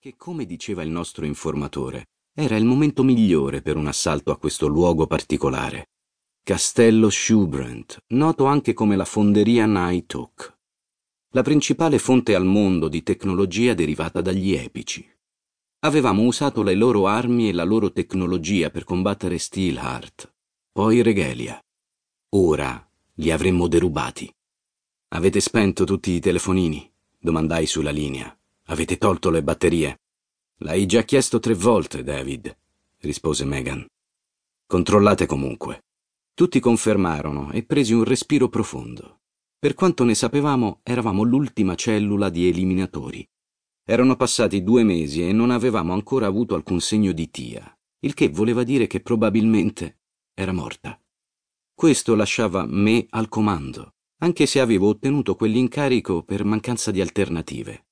che, come diceva il nostro informatore, era il momento migliore per un assalto a questo luogo particolare. Castello Shubrent, noto anche come la fonderia Nighthawk, la principale fonte al mondo di tecnologia derivata dagli epici. Avevamo usato le loro armi e la loro tecnologia per combattere Steelheart, poi Regalia. Ora li avremmo derubati. Avete spento tutti i telefonini? domandai sulla linea. Avete tolto le batterie? L'hai già chiesto tre volte, David, rispose Megan. Controllate comunque. Tutti confermarono e presi un respiro profondo. Per quanto ne sapevamo, eravamo l'ultima cellula di eliminatori. Erano passati due mesi e non avevamo ancora avuto alcun segno di Tia, il che voleva dire che probabilmente era morta. Questo lasciava me al comando, anche se avevo ottenuto quell'incarico per mancanza di alternative.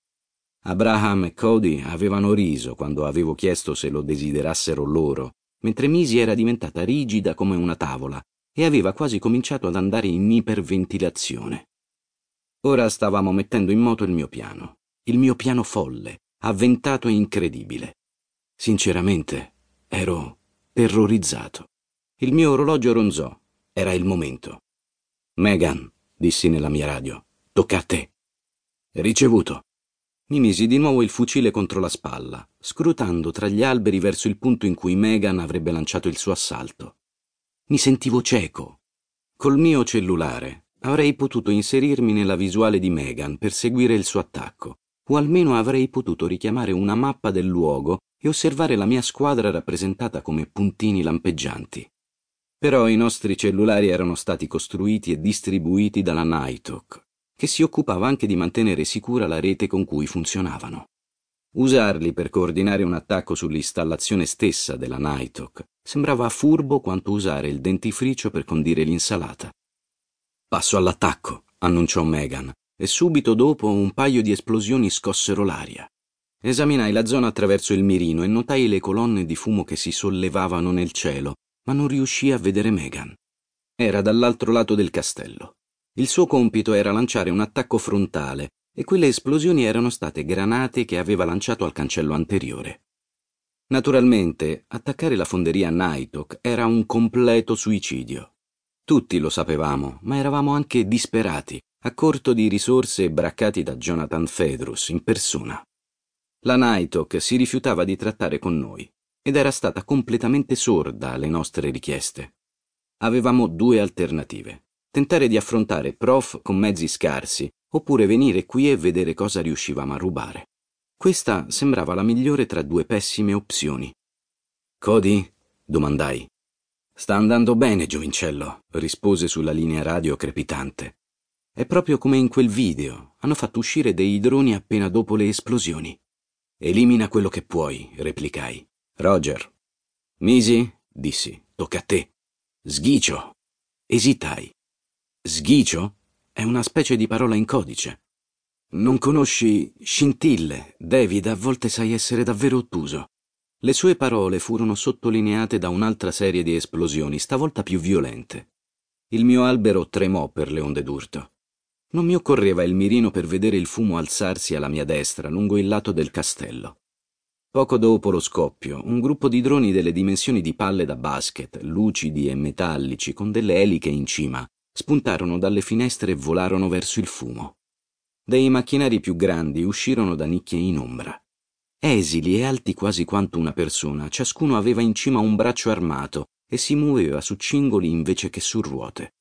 Abraham e Cody avevano riso quando avevo chiesto se lo desiderassero loro, mentre Misi era diventata rigida come una tavola e aveva quasi cominciato ad andare in iperventilazione. Ora stavamo mettendo in moto il mio piano, il mio piano folle, avventato e incredibile. Sinceramente, ero terrorizzato. Il mio orologio ronzò. Era il momento. Megan, dissi nella mia radio, tocca a te. Ricevuto. Mi misi di nuovo il fucile contro la spalla, scrutando tra gli alberi verso il punto in cui Megan avrebbe lanciato il suo assalto. Mi sentivo cieco. Col mio cellulare avrei potuto inserirmi nella visuale di Megan per seguire il suo attacco, o almeno avrei potuto richiamare una mappa del luogo e osservare la mia squadra rappresentata come puntini lampeggianti. Però i nostri cellulari erano stati costruiti e distribuiti dalla Nighthawk, che si occupava anche di mantenere sicura la rete con cui funzionavano. Usarli per coordinare un attacco sull'installazione stessa della Nighthawk sembrava furbo quanto usare il dentifricio per condire l'insalata. Passo all'attacco, annunciò Megan, e subito dopo un paio di esplosioni scossero l'aria. Esaminai la zona attraverso il mirino e notai le colonne di fumo che si sollevavano nel cielo, ma non riuscii a vedere Megan. Era dall'altro lato del castello. Il suo compito era lanciare un attacco frontale e quelle esplosioni erano state granate che aveva lanciato al cancello anteriore. Naturalmente, attaccare la fonderia Nighthawk era un completo suicidio. Tutti lo sapevamo, ma eravamo anche disperati, a corto di risorse e braccati da Jonathan Fedrus in persona. La Nighthawk si rifiutava di trattare con noi ed era stata completamente sorda alle nostre richieste. Avevamo due alternative. Tentare di affrontare Prof con mezzi scarsi oppure venire qui e vedere cosa riuscivamo a rubare. Questa sembrava la migliore tra due pessime opzioni. Cody? domandai. Sta andando bene, giovincello, rispose sulla linea radio crepitante. È proprio come in quel video. Hanno fatto uscire dei droni appena dopo le esplosioni. Elimina quello che puoi, replicai. Roger. Misi? dissi. Tocca a te. Sghicio. Esitai. Sghicio? È una specie di parola in codice. Non conosci scintille, David, a volte sai essere davvero ottuso. Le sue parole furono sottolineate da un'altra serie di esplosioni, stavolta più violente. Il mio albero tremò per le onde d'urto. Non mi occorreva il mirino per vedere il fumo alzarsi alla mia destra, lungo il lato del castello. Poco dopo lo scoppio, un gruppo di droni delle dimensioni di palle da basket, lucidi e metallici, con delle eliche in cima, spuntarono dalle finestre e volarono verso il fumo. Dei macchinari più grandi uscirono da nicchie in ombra. Esili e alti quasi quanto una persona, ciascuno aveva in cima un braccio armato e si muoveva su cingoli invece che su ruote.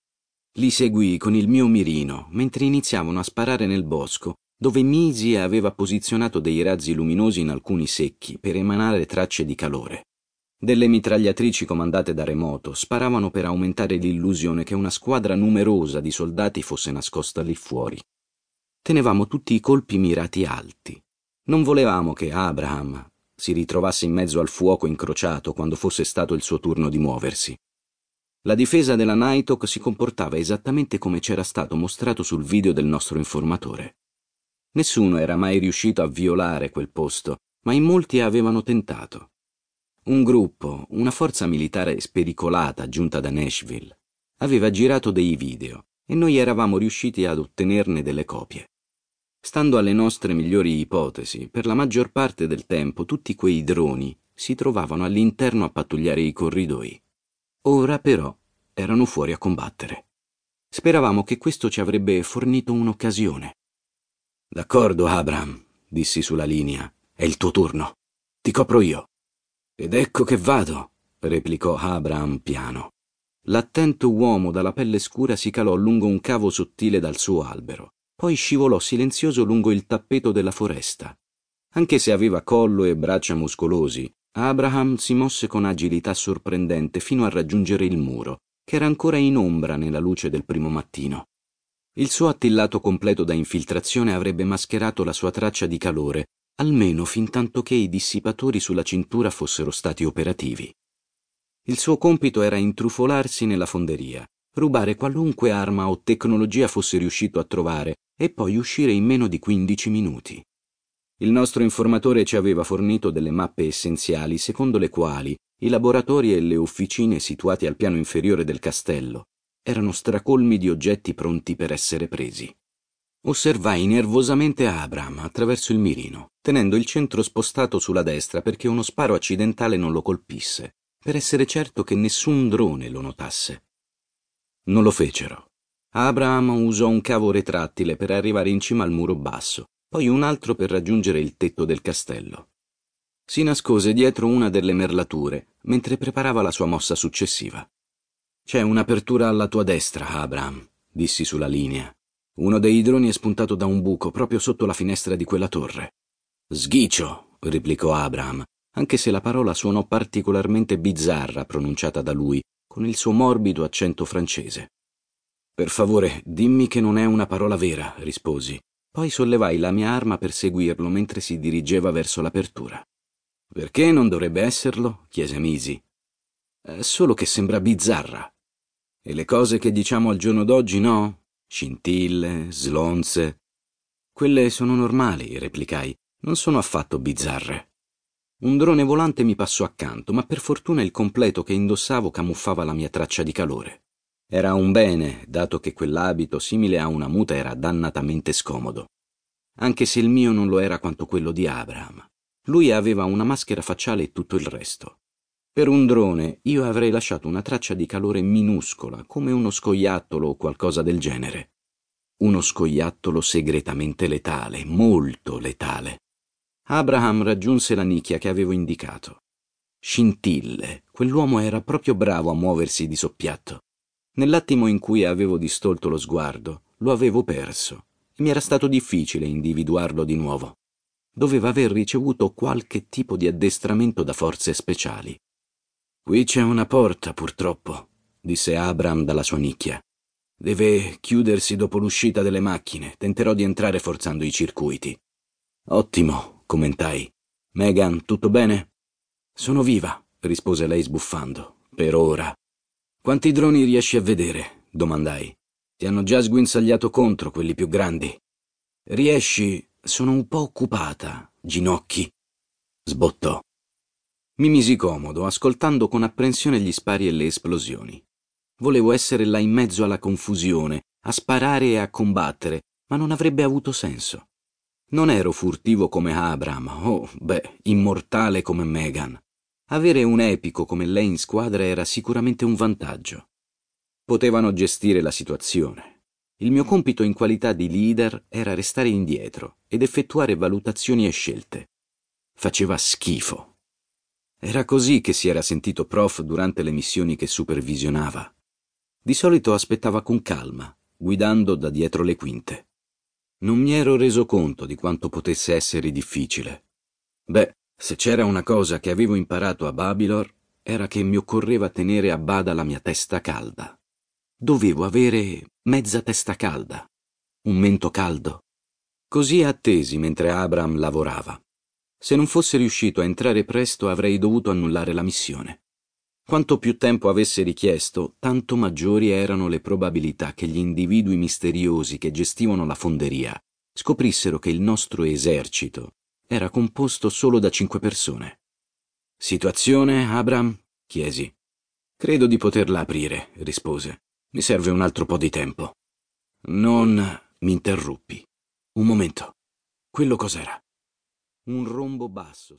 Li seguii con il mio mirino mentre iniziavano a sparare nel bosco, dove Misi aveva posizionato dei razzi luminosi in alcuni secchi per emanare tracce di calore. Delle mitragliatrici comandate da remoto sparavano per aumentare l'illusione che una squadra numerosa di soldati fosse nascosta lì fuori. Tenevamo tutti i colpi mirati alti. Non volevamo che Abraham si ritrovasse in mezzo al fuoco incrociato quando fosse stato il suo turno di muoversi. La difesa della Nighthawk si comportava esattamente come c'era stato mostrato sul video del nostro informatore. Nessuno era mai riuscito a violare quel posto, ma in molti avevano tentato. Un gruppo, una forza militare spericolata giunta da Nashville, aveva girato dei video e noi eravamo riusciti ad ottenerne delle copie. Stando alle nostre migliori ipotesi, per la maggior parte del tempo tutti quei droni si trovavano all'interno a pattugliare i corridoi. Ora però erano fuori a combattere. Speravamo che questo ci avrebbe fornito un'occasione. D'accordo, Abram, dissi sulla linea. È il tuo turno. Ti copro io. Ed ecco che vado, replicò Abram piano. L'attento uomo dalla pelle scura si calò lungo un cavo sottile dal suo albero, poi scivolò silenzioso lungo il tappeto della foresta. Anche se aveva collo e braccia muscolosi, Abraham si mosse con agilità sorprendente fino a raggiungere il muro, che era ancora in ombra nella luce del primo mattino. Il suo attillato completo da infiltrazione avrebbe mascherato la sua traccia di calore, almeno fin tanto che i dissipatori sulla cintura fossero stati operativi. Il suo compito era intrufolarsi nella fonderia, rubare qualunque arma o tecnologia fosse riuscito a trovare e poi uscire in meno di 15 minuti. Il nostro informatore ci aveva fornito delle mappe essenziali secondo le quali i laboratori e le officine situati al piano inferiore del castello erano stracolmi di oggetti pronti per essere presi. Osservai nervosamente Abram attraverso il mirino, tenendo il centro spostato sulla destra perché uno sparo accidentale non lo colpisse, per essere certo che nessun drone lo notasse. Non lo fecero. Abraham usò un cavo retrattile per arrivare in cima al muro basso poi un altro per raggiungere il tetto del castello. Si nascose dietro una delle merlature mentre preparava la sua mossa successiva. C'è un'apertura alla tua destra, Abraham, dissi sulla linea. Uno dei droni è spuntato da un buco proprio sotto la finestra di quella torre. Sghicio, replicò Abraham, anche se la parola suonò particolarmente bizzarra pronunciata da lui, con il suo morbido accento francese. Per favore, dimmi che non è una parola vera, risposi. Poi sollevai la mia arma per seguirlo mentre si dirigeva verso l'apertura. Perché non dovrebbe esserlo? chiese Misi. È solo che sembra bizzarra. E le cose che diciamo al giorno d'oggi no? Scintille, slonze. Quelle sono normali, replicai, non sono affatto bizzarre. Un drone volante mi passò accanto, ma per fortuna il completo che indossavo camuffava la mia traccia di calore. Era un bene, dato che quell'abito, simile a una muta, era dannatamente scomodo. Anche se il mio non lo era quanto quello di Abraham. Lui aveva una maschera facciale e tutto il resto. Per un drone io avrei lasciato una traccia di calore minuscola, come uno scoiattolo o qualcosa del genere. Uno scoiattolo segretamente letale, molto letale. Abraham raggiunse la nicchia che avevo indicato. Scintille, quell'uomo era proprio bravo a muoversi di soppiatto. Nell'attimo in cui avevo distolto lo sguardo, lo avevo perso e mi era stato difficile individuarlo di nuovo. Doveva aver ricevuto qualche tipo di addestramento da forze speciali. Qui c'è una porta, purtroppo, disse Abram dalla sua nicchia. Deve chiudersi dopo l'uscita delle macchine. Tenterò di entrare forzando i circuiti. Ottimo, commentai. Megan, tutto bene? Sono viva, rispose lei sbuffando. Per ora. Quanti droni riesci a vedere? domandai. Ti hanno già sguinzagliato contro quelli più grandi. Riesci? Sono un po' occupata, ginocchi. Sbottò. Mi misi comodo, ascoltando con apprensione gli spari e le esplosioni. Volevo essere là in mezzo alla confusione, a sparare e a combattere, ma non avrebbe avuto senso. Non ero furtivo come Abram, o, oh, beh, immortale come Megan. Avere un epico come lei in squadra era sicuramente un vantaggio. Potevano gestire la situazione. Il mio compito in qualità di leader era restare indietro ed effettuare valutazioni e scelte. Faceva schifo. Era così che si era sentito prof durante le missioni che supervisionava. Di solito aspettava con calma, guidando da dietro le quinte. Non mi ero reso conto di quanto potesse essere difficile. Beh, se c'era una cosa che avevo imparato a Babylor, era che mi occorreva tenere a bada la mia testa calda. Dovevo avere mezza testa calda, un mento caldo. Così attesi mentre Abram lavorava. Se non fosse riuscito a entrare presto avrei dovuto annullare la missione. Quanto più tempo avesse richiesto, tanto maggiori erano le probabilità che gli individui misteriosi che gestivano la fonderia scoprissero che il nostro esercito era composto solo da cinque persone. Situazione, Abram? chiesi. Credo di poterla aprire, rispose. Mi serve un altro po' di tempo. Non mi interruppi. Un momento. Quello cos'era? Un rombo basso.